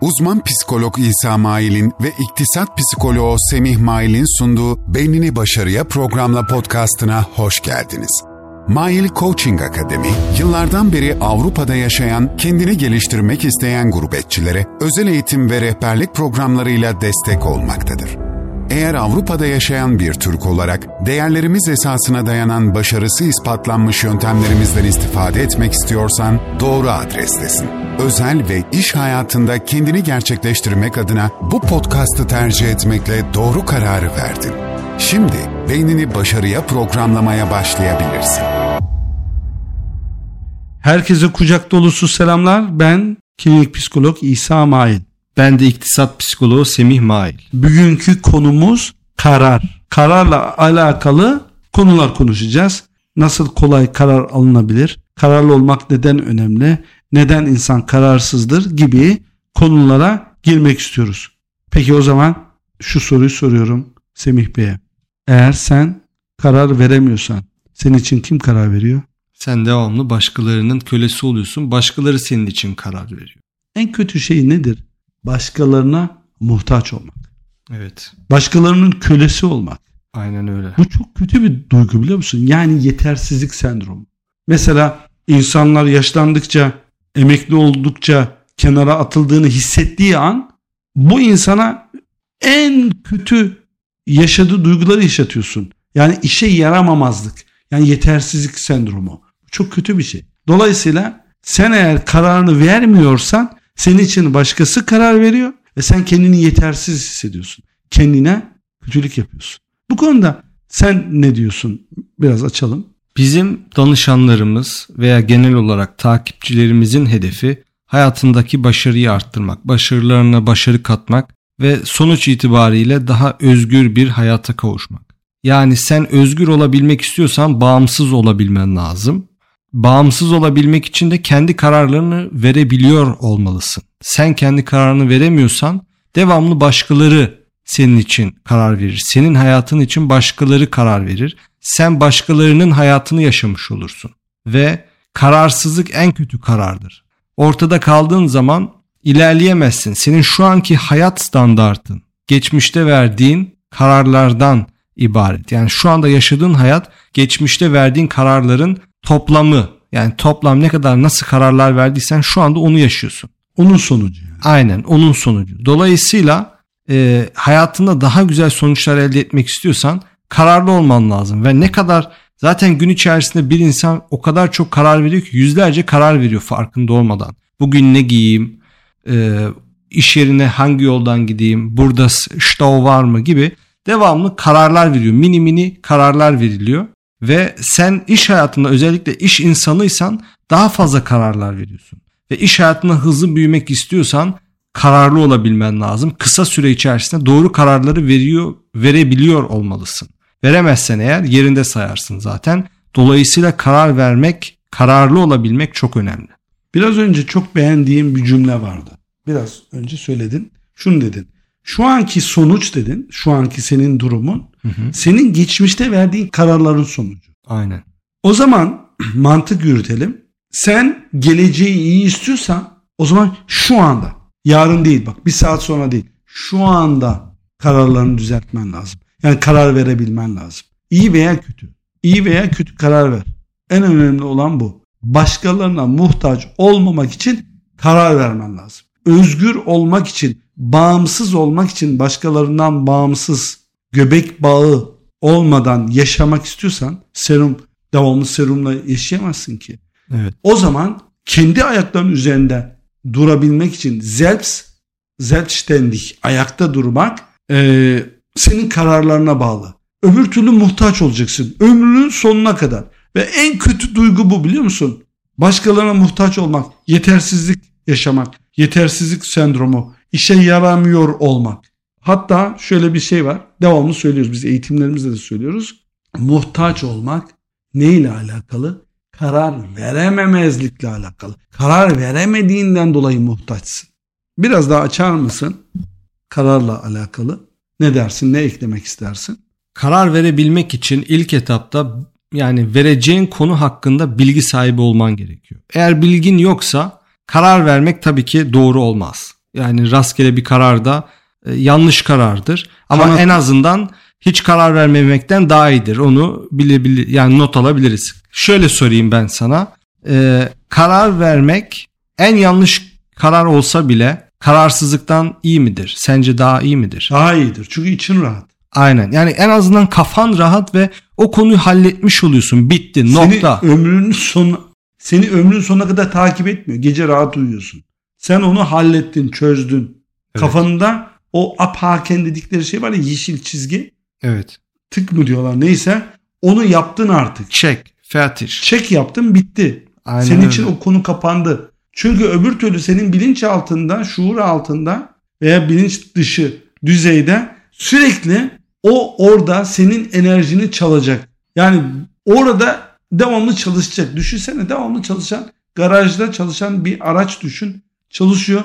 Uzman psikolog İsa Mail'in ve iktisat psikoloğu Semih Mail'in sunduğu Beynini Başarıya programla podcastına hoş geldiniz. Mail Coaching Akademi, yıllardan beri Avrupa'da yaşayan, kendini geliştirmek isteyen gurbetçilere özel eğitim ve rehberlik programlarıyla destek olmaktadır. Eğer Avrupa'da yaşayan bir Türk olarak değerlerimiz esasına dayanan başarısı ispatlanmış yöntemlerimizden istifade etmek istiyorsan doğru adrestesin. Özel ve iş hayatında kendini gerçekleştirmek adına bu podcast'ı tercih etmekle doğru kararı verdin. Şimdi beynini başarıya programlamaya başlayabilirsin. Herkese kucak dolusu selamlar. Ben klinik psikolog İsa Mail. Ben de iktisat psikoloğu Semih Mail. Bugünkü konumuz karar. Kararla alakalı konular konuşacağız. Nasıl kolay karar alınabilir? Kararlı olmak neden önemli? Neden insan kararsızdır gibi konulara girmek istiyoruz. Peki o zaman şu soruyu soruyorum Semih Bey'e. Eğer sen karar veremiyorsan senin için kim karar veriyor? Sen devamlı başkalarının kölesi oluyorsun. Başkaları senin için karar veriyor. En kötü şey nedir? Başkalarına muhtaç olmak. Evet. Başkalarının kölesi olmak. Aynen öyle. Bu çok kötü bir duygu biliyor musun? Yani yetersizlik sendromu. Mesela insanlar yaşlandıkça, emekli oldukça kenara atıldığını hissettiği an bu insana en kötü yaşadığı duyguları yaşatıyorsun. Yani işe yaramamazlık. Yani yetersizlik sendromu. Çok kötü bir şey. Dolayısıyla sen eğer kararını vermiyorsan senin için başkası karar veriyor ve sen kendini yetersiz hissediyorsun. Kendine kötülük yapıyorsun. Bu konuda sen ne diyorsun? Biraz açalım. Bizim danışanlarımız veya genel olarak takipçilerimizin hedefi hayatındaki başarıyı arttırmak, başarılarına başarı katmak ve sonuç itibariyle daha özgür bir hayata kavuşmak. Yani sen özgür olabilmek istiyorsan bağımsız olabilmen lazım. Bağımsız olabilmek için de kendi kararlarını verebiliyor olmalısın. Sen kendi kararını veremiyorsan devamlı başkaları senin için karar verir. Senin hayatın için başkaları karar verir. Sen başkalarının hayatını yaşamış olursun. Ve kararsızlık en kötü karardır. Ortada kaldığın zaman ilerleyemezsin. Senin şu anki hayat standartın geçmişte verdiğin kararlardan ibaret. Yani şu anda yaşadığın hayat geçmişte verdiğin kararların toplamı. Yani toplam ne kadar nasıl kararlar verdiysen şu anda onu yaşıyorsun. Onun sonucu. Yani. Aynen onun sonucu. Dolayısıyla e, hayatında daha güzel sonuçlar elde etmek istiyorsan kararlı olman lazım. Ve ne kadar zaten gün içerisinde bir insan o kadar çok karar veriyor ki yüzlerce karar veriyor farkında olmadan. Bugün ne giyeyim, e, iş yerine hangi yoldan gideyim, burada stov var mı gibi devamlı kararlar veriyor. Mini mini kararlar veriliyor. Ve sen iş hayatında özellikle iş insanıysan daha fazla kararlar veriyorsun. Ve iş hayatında hızlı büyümek istiyorsan kararlı olabilmen lazım. Kısa süre içerisinde doğru kararları veriyor, verebiliyor olmalısın. Veremezsen eğer yerinde sayarsın zaten. Dolayısıyla karar vermek, kararlı olabilmek çok önemli. Biraz önce çok beğendiğim bir cümle vardı. Biraz önce söyledin. Şunu dedin. Şu anki sonuç dedin. Şu anki senin durumun. Hı hı. Senin geçmişte verdiğin kararların sonucu. Aynen. O zaman mantık yürütelim. Sen geleceği iyi istiyorsan o zaman şu anda yarın değil bak bir saat sonra değil. Şu anda kararlarını düzeltmen lazım. Yani karar verebilmen lazım. İyi veya kötü. İyi veya kötü karar ver. En önemli olan bu. Başkalarına muhtaç olmamak için karar vermen lazım. Özgür olmak için, bağımsız olmak için başkalarından bağımsız göbek bağı olmadan yaşamak istiyorsan serum devamlı serumla yaşayamazsın ki. Evet. O zaman kendi ayaklarının üzerinde durabilmek için selbst selbstständig ayakta durmak e, senin kararlarına bağlı. Öbür türlü muhtaç olacaksın ömrünün sonuna kadar. Ve en kötü duygu bu biliyor musun? Başkalarına muhtaç olmak, yetersizlik yaşamak, yetersizlik sendromu, işe yaramıyor olmak. Hatta şöyle bir şey var. Devamlı söylüyoruz. Biz eğitimlerimizde de söylüyoruz. Muhtaç olmak neyle alakalı? Karar verememezlikle alakalı. Karar veremediğinden dolayı muhtaçsın. Biraz daha açar mısın? Kararla alakalı. Ne dersin? Ne eklemek istersin? Karar verebilmek için ilk etapta yani vereceğin konu hakkında bilgi sahibi olman gerekiyor. Eğer bilgin yoksa karar vermek tabii ki doğru olmaz. Yani rastgele bir karar da e, yanlış karardır. Ama Kanat- en azından hiç karar vermemekten daha iyidir. Onu bilebilir yani not alabiliriz. Şöyle sorayım ben sana. E, karar vermek en yanlış karar olsa bile kararsızlıktan iyi midir? Sence daha iyi midir? Daha iyidir. Çünkü için rahat. Aynen. Yani en azından kafan rahat ve o konuyu halletmiş oluyorsun. Bitti. Nokta. Seni ömrünün sonu seni ömrün sonuna kadar takip etmiyor. Gece rahat uyuyorsun. Sen onu hallettin, çözdün. Evet. Kafanda o apaken dedikleri şey var ya yeşil çizgi. Evet. Tık mı diyorlar neyse. Onu yaptın artık. Check. Fertig. Çek yaptın bitti. Aynen senin öyle. için o konu kapandı. Çünkü öbür türlü senin bilinç altında, şuur altında veya bilinç dışı düzeyde sürekli o orada senin enerjini çalacak. Yani orada devamlı çalışacak. Düşünsene devamlı çalışan garajda çalışan bir araç düşün. Çalışıyor.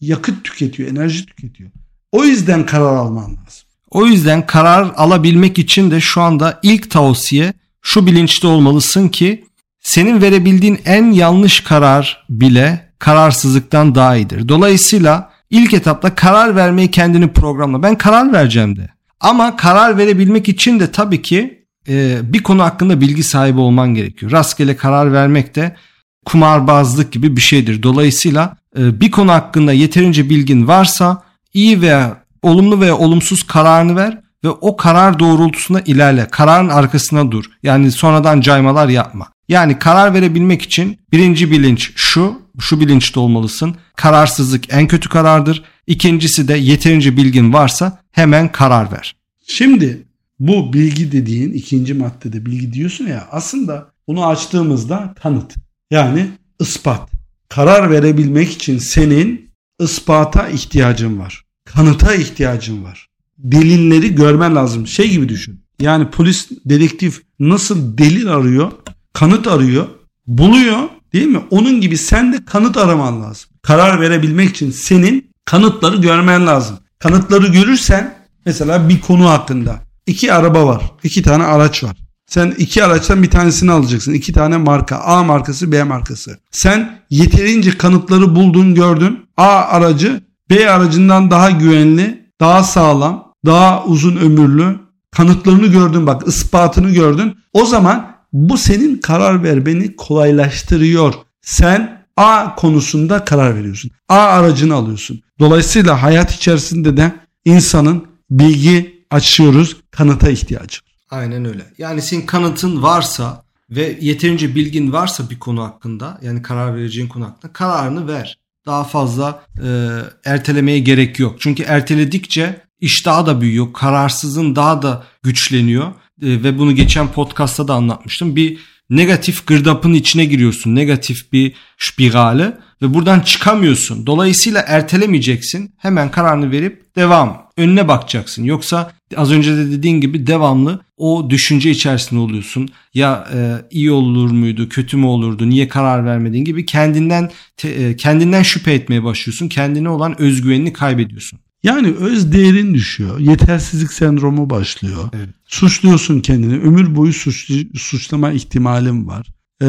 Yakıt tüketiyor, enerji tüketiyor. O yüzden karar alman lazım. O yüzden karar alabilmek için de şu anda ilk tavsiye şu bilinçte olmalısın ki senin verebildiğin en yanlış karar bile kararsızlıktan daha iyidir. Dolayısıyla ilk etapta karar vermeyi kendini programla. Ben karar vereceğim de. Ama karar verebilmek için de tabii ki e, bir konu hakkında bilgi sahibi olman gerekiyor. Rastgele karar vermek de kumarbazlık gibi bir şeydir. Dolayısıyla bir konu hakkında yeterince bilgin varsa iyi veya olumlu veya olumsuz kararını ver ve o karar doğrultusunda ilerle. Kararın arkasına dur. Yani sonradan caymalar yapma. Yani karar verebilmek için birinci bilinç şu, şu bilinçte olmalısın. Kararsızlık en kötü karardır. İkincisi de yeterince bilgin varsa hemen karar ver. Şimdi bu bilgi dediğin ikinci maddede bilgi diyorsun ya aslında bunu açtığımızda kanıt. Yani ispat. Karar verebilmek için senin ispata ihtiyacın var. Kanıta ihtiyacın var. Delilleri görmen lazım. Şey gibi düşün. Yani polis, dedektif nasıl delil arıyor, kanıt arıyor, buluyor değil mi? Onun gibi sen de kanıt araman lazım. Karar verebilmek için senin kanıtları görmen lazım. Kanıtları görürsen mesela bir konu hakkında iki araba var, iki tane araç var. Sen iki araçtan bir tanesini alacaksın. İki tane marka. A markası, B markası. Sen yeterince kanıtları buldun, gördün. A aracı B aracından daha güvenli, daha sağlam, daha uzun ömürlü. Kanıtlarını gördün bak, ispatını gördün. O zaman bu senin karar vermeni kolaylaştırıyor. Sen A konusunda karar veriyorsun. A aracını alıyorsun. Dolayısıyla hayat içerisinde de insanın bilgi açıyoruz, kanıta ihtiyacı. Aynen öyle. Yani senin kanıtın varsa ve yeterince bilgin varsa bir konu hakkında yani karar vereceğin konu hakkında kararını ver. Daha fazla e, ertelemeye gerek yok. Çünkü erteledikçe iş daha da büyüyor. Kararsızın daha da güçleniyor. E, ve bunu geçen podcastta da anlatmıştım. Bir negatif gırdapın içine giriyorsun. Negatif bir spirale ve buradan çıkamıyorsun. Dolayısıyla ertelemeyeceksin. Hemen kararını verip devam. Önüne bakacaksın. Yoksa az önce de dediğin gibi devamlı o düşünce içerisinde oluyorsun. Ya e, iyi olur muydu, kötü mü olurdu, niye karar vermediğin gibi kendinden te- e, kendinden şüphe etmeye başlıyorsun. Kendine olan özgüvenini kaybediyorsun. Yani öz değerin düşüyor. Yetersizlik sendromu başlıyor. Evet. Suçluyorsun kendini. Ömür boyu suçlu, suçlama ihtimalin var. Ee,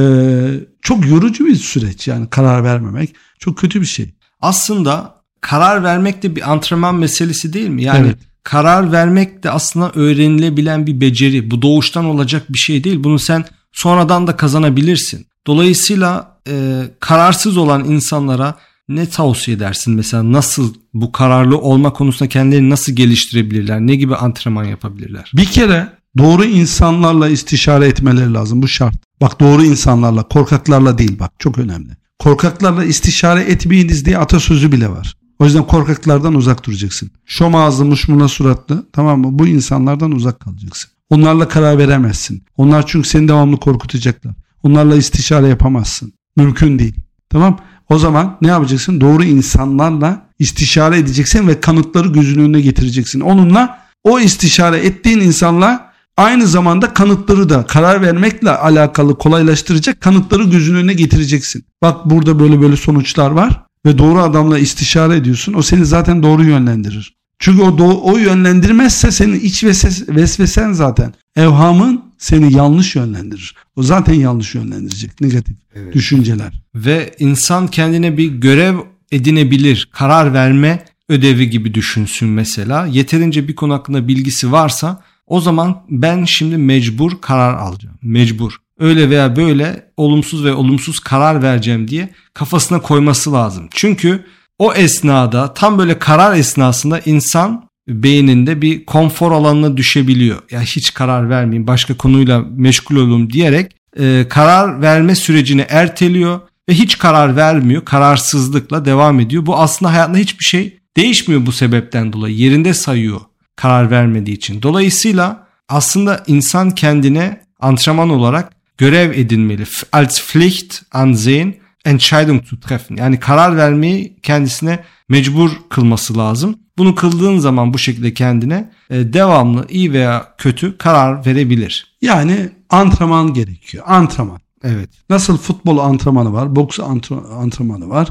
çok yorucu bir süreç yani karar vermemek. Çok kötü bir şey. Aslında karar vermek de bir antrenman meselesi değil mi? Yani Evet. Karar vermek de aslında öğrenilebilen bir beceri. Bu doğuştan olacak bir şey değil. Bunu sen sonradan da kazanabilirsin. Dolayısıyla e, kararsız olan insanlara ne tavsiye edersin? Mesela nasıl bu kararlı olma konusunda kendilerini nasıl geliştirebilirler? Ne gibi antrenman yapabilirler? Bir kere doğru insanlarla istişare etmeleri lazım. Bu şart. Bak doğru insanlarla, korkaklarla değil bak çok önemli. Korkaklarla istişare etmeyiniz diye atasözü bile var. O yüzden korkaklardan uzak duracaksın. Şom ağızlı muşmula suratlı tamam mı? Bu insanlardan uzak kalacaksın. Onlarla karar veremezsin. Onlar çünkü seni devamlı korkutacaklar. Onlarla istişare yapamazsın. Mümkün değil. Tamam O zaman ne yapacaksın? Doğru insanlarla istişare edeceksin ve kanıtları gözünün önüne getireceksin. Onunla o istişare ettiğin insanla aynı zamanda kanıtları da karar vermekle alakalı kolaylaştıracak kanıtları gözünün önüne getireceksin. Bak burada böyle böyle sonuçlar var ve doğru adamla istişare ediyorsun. O seni zaten doğru yönlendirir. Çünkü o do- o yönlendirmezse senin iç vesves- vesvesen zaten evhamın seni yanlış yönlendirir. O zaten yanlış yönlendirecek negatif düşünceler. Ve insan kendine bir görev edinebilir. Karar verme ödevi gibi düşünsün mesela. Yeterince bir konu hakkında bilgisi varsa o zaman ben şimdi mecbur karar alacağım. Mecbur. Öyle veya böyle olumsuz ve olumsuz karar vereceğim diye kafasına koyması lazım. Çünkü o esnada tam böyle karar esnasında insan beyninde bir konfor alanına düşebiliyor. Ya hiç karar vermeyeyim, başka konuyla meşgul olun diyerek e, karar verme sürecini erteliyor ve hiç karar vermiyor. Kararsızlıkla devam ediyor. Bu aslında hayatında hiçbir şey değişmiyor bu sebepten dolayı. Yerinde sayıyor karar vermediği için. Dolayısıyla aslında insan kendine antrenman olarak görev edinmeli. Als Pflicht ansehen, Entscheidung zu treffen. Yani karar vermeyi kendisine mecbur kılması lazım. Bunu kıldığın zaman bu şekilde kendine e, devamlı iyi veya kötü karar verebilir. Yani antrenman gerekiyor. Antrenman. Evet. Nasıl futbol antrenmanı var, boks antrenmanı var.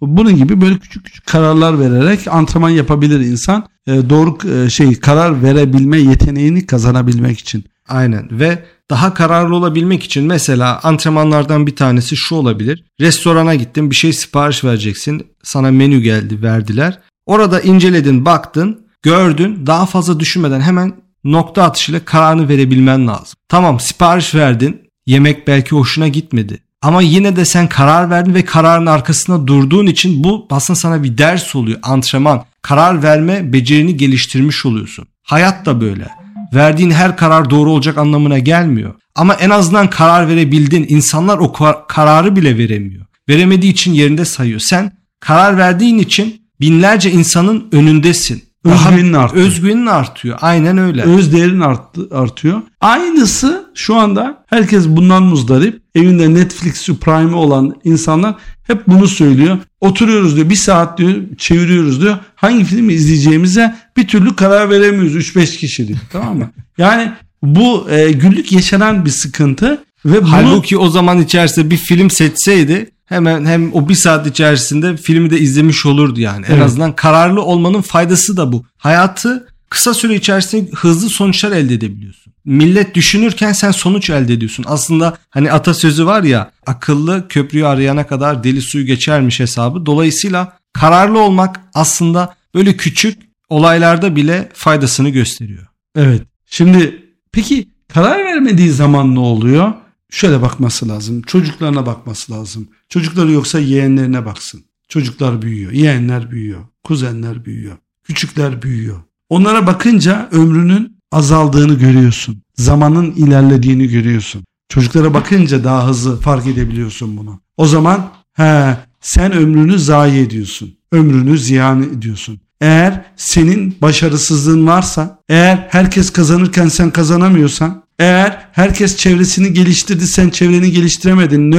Bunun gibi böyle küçük küçük kararlar vererek antrenman yapabilir insan. E, doğru e, şey karar verebilme yeteneğini kazanabilmek için. Aynen ve daha kararlı olabilmek için mesela antrenmanlardan bir tanesi şu olabilir. Restorana gittin bir şey sipariş vereceksin. Sana menü geldi verdiler. Orada inceledin baktın gördün daha fazla düşünmeden hemen nokta atışıyla kararını verebilmen lazım. Tamam sipariş verdin yemek belki hoşuna gitmedi. Ama yine de sen karar verdin ve kararın arkasında durduğun için bu aslında sana bir ders oluyor. Antrenman, karar verme becerini geliştirmiş oluyorsun. Hayat da böyle. Verdiğin her karar doğru olacak anlamına gelmiyor. Ama en azından karar verebildin. İnsanlar o kararı bile veremiyor. Veremediği için yerinde sayıyor. Sen karar verdiğin için binlerce insanın önündesin. Özgüvenin artıyor. Özgüvenin artıyor. Aynen öyle. Özdeğerin arttı, artıyor. Aynısı şu anda herkes bundan muzdarip. Evinde Netflix Prime olan insanlar hep bunu söylüyor. Oturuyoruz diyor bir saat diyor çeviriyoruz diyor. Hangi filmi izleyeceğimize bir türlü karar veremiyoruz 3-5 kişi diyor. Tamam mı? Yani bu e, günlük yaşanan bir sıkıntı. Ve bunu... Halbuki o zaman içerisinde bir film seçseydi hemen hem o bir saat içerisinde filmi de izlemiş olurdu yani. Evet. En azından kararlı olmanın faydası da bu. Hayatı kısa süre içerisinde hızlı sonuçlar elde edebiliyorsun. Millet düşünürken sen sonuç elde ediyorsun. Aslında hani atasözü var ya akıllı köprüyü arayana kadar deli suyu geçermiş hesabı. Dolayısıyla kararlı olmak aslında böyle küçük olaylarda bile faydasını gösteriyor. Evet. Şimdi peki karar vermediği zaman ne oluyor? Şöyle bakması lazım. Çocuklarına bakması lazım. Çocukları yoksa yeğenlerine baksın. Çocuklar büyüyor. Yeğenler büyüyor. Kuzenler büyüyor. Küçükler büyüyor. Onlara bakınca ömrünün azaldığını görüyorsun. Zamanın ilerlediğini görüyorsun. Çocuklara bakınca daha hızlı fark edebiliyorsun bunu. O zaman he, sen ömrünü zayi ediyorsun. Ömrünü ziyan ediyorsun. Eğer senin başarısızlığın varsa, eğer herkes kazanırken sen kazanamıyorsan, eğer herkes çevresini geliştirdi sen çevreni geliştiremedin,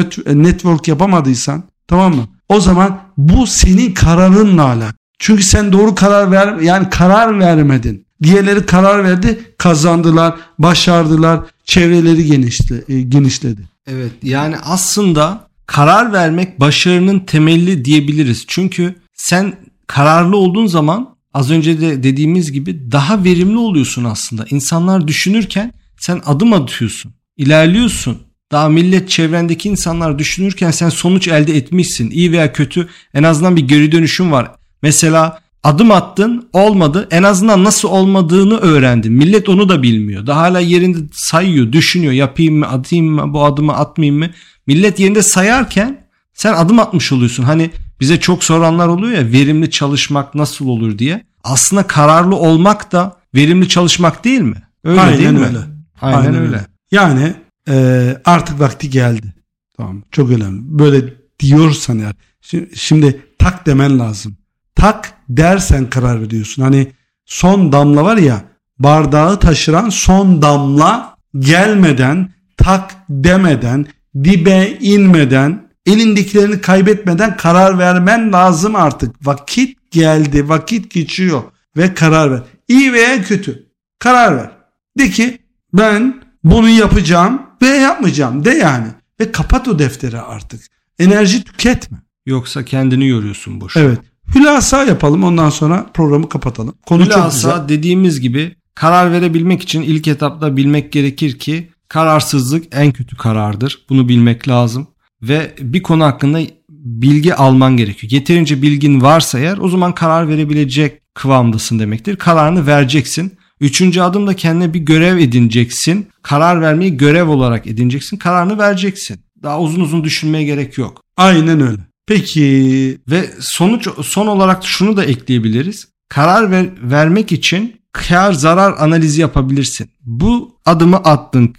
network yapamadıysan tamam mı? O zaman bu senin kararınla alakalı. Çünkü sen doğru karar ver yani karar vermedin. Diğerleri karar verdi, kazandılar, başardılar, çevreleri genişle, e, genişledi. Evet yani aslında karar vermek başarının temelli diyebiliriz. Çünkü sen kararlı olduğun zaman az önce de dediğimiz gibi daha verimli oluyorsun aslında. İnsanlar düşünürken sen adım atıyorsun, ilerliyorsun. Daha millet çevrendeki insanlar düşünürken sen sonuç elde etmişsin. İyi veya kötü en azından bir geri dönüşüm var. Mesela adım attın olmadı en azından nasıl olmadığını öğrendin. Millet onu da bilmiyor. Daha hala yerinde sayıyor, düşünüyor. Yapayım mı, atayım mı, bu adımı atmayayım mı? Millet yerinde sayarken sen adım atmış oluyorsun. Hani bize çok soranlar oluyor ya verimli çalışmak nasıl olur diye. Aslında kararlı olmak da verimli çalışmak değil mi? Öyle Aynen değil mi? Öyle. Aynen, Aynen öyle. öyle. Yani e, artık vakti geldi. Tamam çok önemli. Böyle diyorsan eğer. Şimdi, şimdi tak demen lazım. Tak dersen karar veriyorsun. Hani son damla var ya bardağı taşıran son damla gelmeden tak demeden dibe inmeden elindekilerini kaybetmeden karar vermen lazım artık. Vakit geldi vakit geçiyor ve karar ver. İyi veya kötü karar ver. De ki ben bunu yapacağım ve yapmayacağım de yani. Ve kapat o defteri artık. Enerji tüketme. Yoksa kendini yoruyorsun boş. Evet. Hülasa yapalım ondan sonra programı kapatalım. Konu Hülasa çok güzel. dediğimiz gibi karar verebilmek için ilk etapta bilmek gerekir ki kararsızlık en kötü karardır. Bunu bilmek lazım. Ve bir konu hakkında bilgi alman gerekiyor. Yeterince bilgin varsa eğer o zaman karar verebilecek kıvamdasın demektir. Kararını vereceksin. Üçüncü adımda kendine bir görev edineceksin. Karar vermeyi görev olarak edineceksin. Kararını vereceksin. Daha uzun uzun düşünmeye gerek yok. Aynen öyle. Peki Ve sonuç son olarak şunu da ekleyebiliriz. Karar ver, vermek için kar zarar analizi yapabilirsin. Bu adımı attın,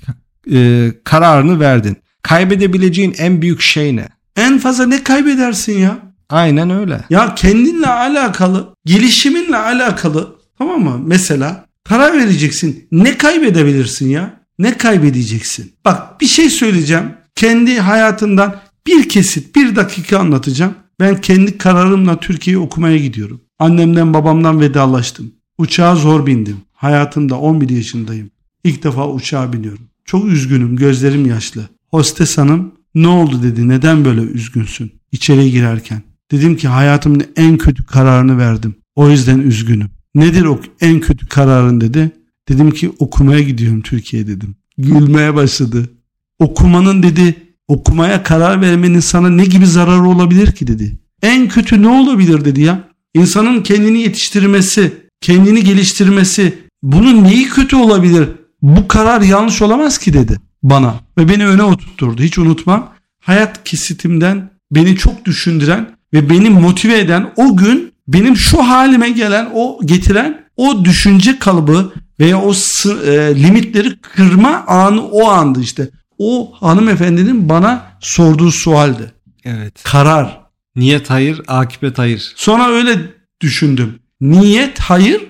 e, kararını verdin. Kaybedebileceğin en büyük şey ne? en fazla ne kaybedersin ya? Aynen öyle. Ya kendinle alakalı, gelişiminle alakalı tamam mı? Mesela karar vereceksin. Ne kaybedebilirsin ya? Ne kaybedeceksin? Bak bir şey söyleyeceğim. Kendi hayatından bir kesit, bir dakika anlatacağım. Ben kendi kararımla Türkiye'yi okumaya gidiyorum. Annemden babamdan vedalaştım. Uçağa zor bindim. Hayatımda 11 yaşındayım. İlk defa uçağa biniyorum. Çok üzgünüm, gözlerim yaşlı. Hostes hanım ne oldu dedi, neden böyle üzgünsün içeri girerken. Dedim ki hayatımın en kötü kararını verdim. O yüzden üzgünüm. Nedir o en kötü kararın dedi. Dedim ki okumaya gidiyorum Türkiye dedim. Gülmeye başladı. Okumanın dedi okumaya karar vermenin sana ne gibi zararı olabilir ki dedi. En kötü ne olabilir dedi ya. İnsanın kendini yetiştirmesi, kendini geliştirmesi bunun neyi kötü olabilir? Bu karar yanlış olamaz ki dedi bana ve beni öne oturtturdu. Hiç unutmam. Hayat kesitimden beni çok düşündüren ve beni motive eden o gün benim şu halime gelen o getiren o düşünce kalıbı veya o e, limitleri kırma anı o andı işte. O hanımefendinin bana sorduğu sualdi. Evet. Karar. Niyet hayır, akibet hayır. Sonra öyle düşündüm. Niyet hayır.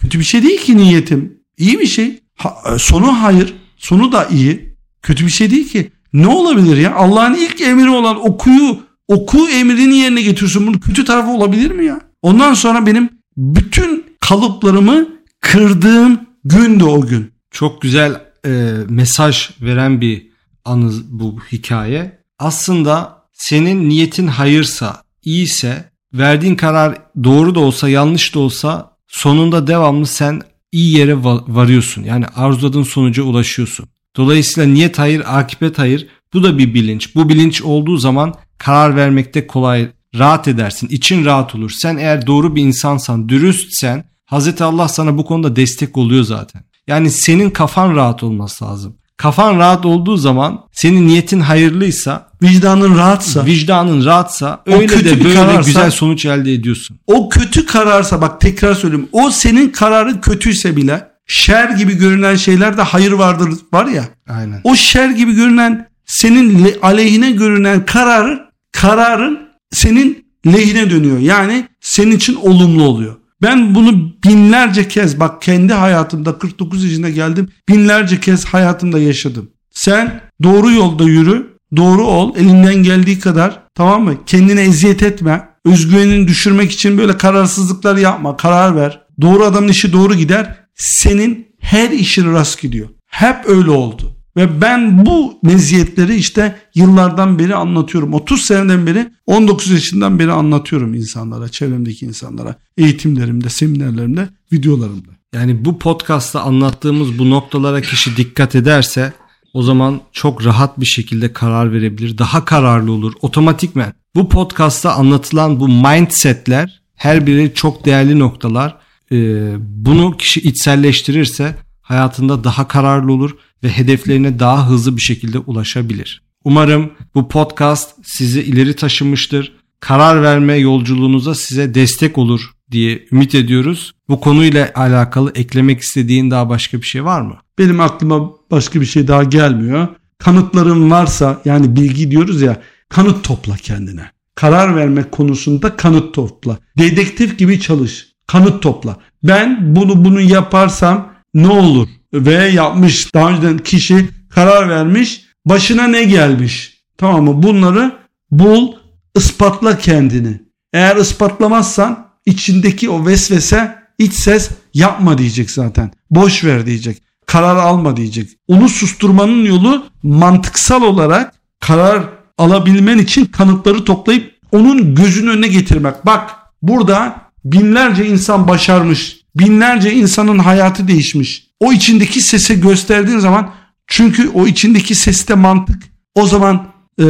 Kötü bir şey değil ki niyetim. İyi bir şey. Ha- e, sonu hayır. Sonu da iyi. Kötü bir şey değil ki. Ne olabilir ya? Allah'ın ilk emri olan okuyu oku emrini yerine getiriyorsun. Bunun kötü tarafı olabilir mi ya? Ondan sonra benim bütün kalıplarımı kırdığım gündü o gün. Çok güzel e, mesaj veren bir anı bu hikaye. Aslında senin niyetin hayırsa, iyiyse, verdiğin karar doğru da olsa, yanlış da olsa sonunda devamlı sen iyi yere va- varıyorsun. Yani arzuladığın sonuca ulaşıyorsun. Dolayısıyla niyet hayır, akibet hayır. Bu da bir bilinç. Bu bilinç olduğu zaman karar vermekte kolay, rahat edersin. İçin rahat olur. Sen eğer doğru bir insansan, dürüstsen Hazreti Allah sana bu konuda destek oluyor zaten. Yani senin kafan rahat olması lazım. Kafan rahat olduğu zaman senin niyetin hayırlıysa, Vicdanın rahatsa, vicdanın rahatsa öyle kötü de böyle kararsa- güzel sonuç elde ediyorsun. o kötü kararsa bak tekrar söyleyeyim. O senin kararın kötüyse bile şer gibi görünen şeylerde hayır vardır var ya. Aynen. O şer gibi görünen senin le- aleyhine görünen kararın kararın senin lehine dönüyor. Yani senin için olumlu oluyor. Ben bunu binlerce kez bak kendi hayatımda 49 yaşına geldim. Binlerce kez hayatımda yaşadım. Sen doğru yolda yürü, doğru ol, elinden geldiği kadar tamam mı? Kendine eziyet etme. Özgüvenini düşürmek için böyle kararsızlıklar yapma, karar ver. Doğru adamın işi doğru gider. Senin her işin rast gidiyor. Hep öyle oldu. Ve ben bu meziyetleri işte yıllardan beri anlatıyorum. 30 seneden beri 19 yaşından beri anlatıyorum insanlara, çevremdeki insanlara. Eğitimlerimde, seminerlerimde, videolarımda. Yani bu podcast'ta anlattığımız bu noktalara kişi dikkat ederse o zaman çok rahat bir şekilde karar verebilir. Daha kararlı olur otomatikmen. Bu podcast'ta anlatılan bu mindsetler her biri çok değerli noktalar. Ee, bunu kişi içselleştirirse hayatında daha kararlı olur ve hedeflerine daha hızlı bir şekilde ulaşabilir. Umarım bu podcast sizi ileri taşımıştır. Karar verme yolculuğunuza size destek olur diye ümit ediyoruz. Bu konuyla alakalı eklemek istediğin daha başka bir şey var mı? Benim aklıma başka bir şey daha gelmiyor. Kanıtların varsa yani bilgi diyoruz ya kanıt topla kendine. Karar vermek konusunda kanıt topla. Dedektif gibi çalış. Kanıt topla. Ben bunu bunu yaparsam ne olur? Ve yapmış daha önceden kişi karar vermiş. Başına ne gelmiş? Tamam mı? Bunları bul, ispatla kendini. Eğer ispatlamazsan içindeki o vesvese, iç ses yapma diyecek zaten. Boş ver diyecek. Karar alma diyecek. Onu susturmanın yolu mantıksal olarak karar alabilmen için kanıtları toplayıp onun gözünün önüne getirmek. Bak burada binlerce insan başarmış. Binlerce insanın hayatı değişmiş. O içindeki sese gösterdiğin zaman çünkü o içindeki seste mantık o zaman e,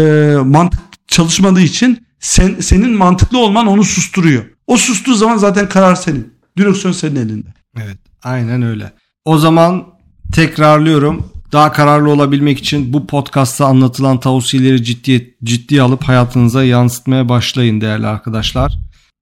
mantık çalışmadığı için Sen, senin mantıklı olman onu susturuyor. O sustuğu zaman zaten karar senin. Direksiyon senin elinde. Evet aynen öyle. O zaman tekrarlıyorum. Daha kararlı olabilmek için bu podcastta anlatılan tavsiyeleri ciddi, ciddiye alıp hayatınıza yansıtmaya başlayın değerli arkadaşlar.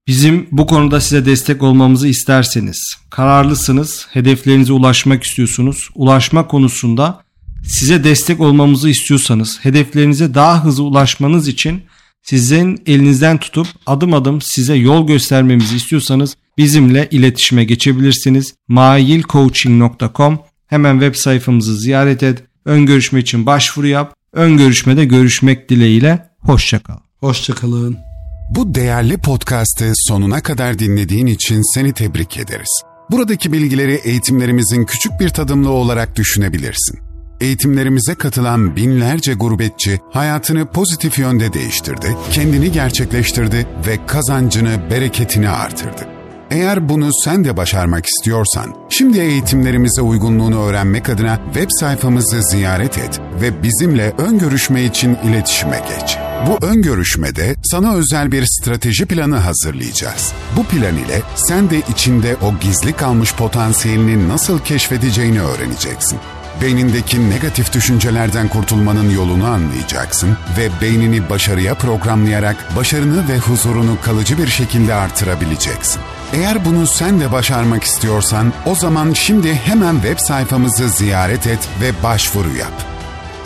Bizim bu konuda size destek olmamızı isterseniz, kararlısınız, hedeflerinize ulaşmak istiyorsunuz, ulaşma konusunda size destek olmamızı istiyorsanız, hedeflerinize daha hızlı ulaşmanız için sizin elinizden tutup adım adım size yol göstermemizi istiyorsanız bizimle iletişime geçebilirsiniz. mailcoaching.com hemen web sayfamızı ziyaret et. Ön görüşme için başvuru yap. Ön görüşmede görüşmek dileğiyle. Hoşçakal. Hoşçakalın. Bu değerli podcast'ı sonuna kadar dinlediğin için seni tebrik ederiz. Buradaki bilgileri eğitimlerimizin küçük bir tadımlı olarak düşünebilirsin. Eğitimlerimize katılan binlerce gurbetçi hayatını pozitif yönde değiştirdi, kendini gerçekleştirdi ve kazancını, bereketini artırdı. Eğer bunu sen de başarmak istiyorsan, şimdi eğitimlerimize uygunluğunu öğrenmek adına web sayfamızı ziyaret et ve bizimle ön görüşme için iletişime geç. Bu ön görüşmede sana özel bir strateji planı hazırlayacağız. Bu plan ile sen de içinde o gizli kalmış potansiyelini nasıl keşfedeceğini öğreneceksin. Beynindeki negatif düşüncelerden kurtulmanın yolunu anlayacaksın ve beynini başarıya programlayarak başarını ve huzurunu kalıcı bir şekilde artırabileceksin. Eğer bunu sen de başarmak istiyorsan o zaman şimdi hemen web sayfamızı ziyaret et ve başvuru yap.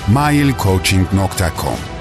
mailcoaching.com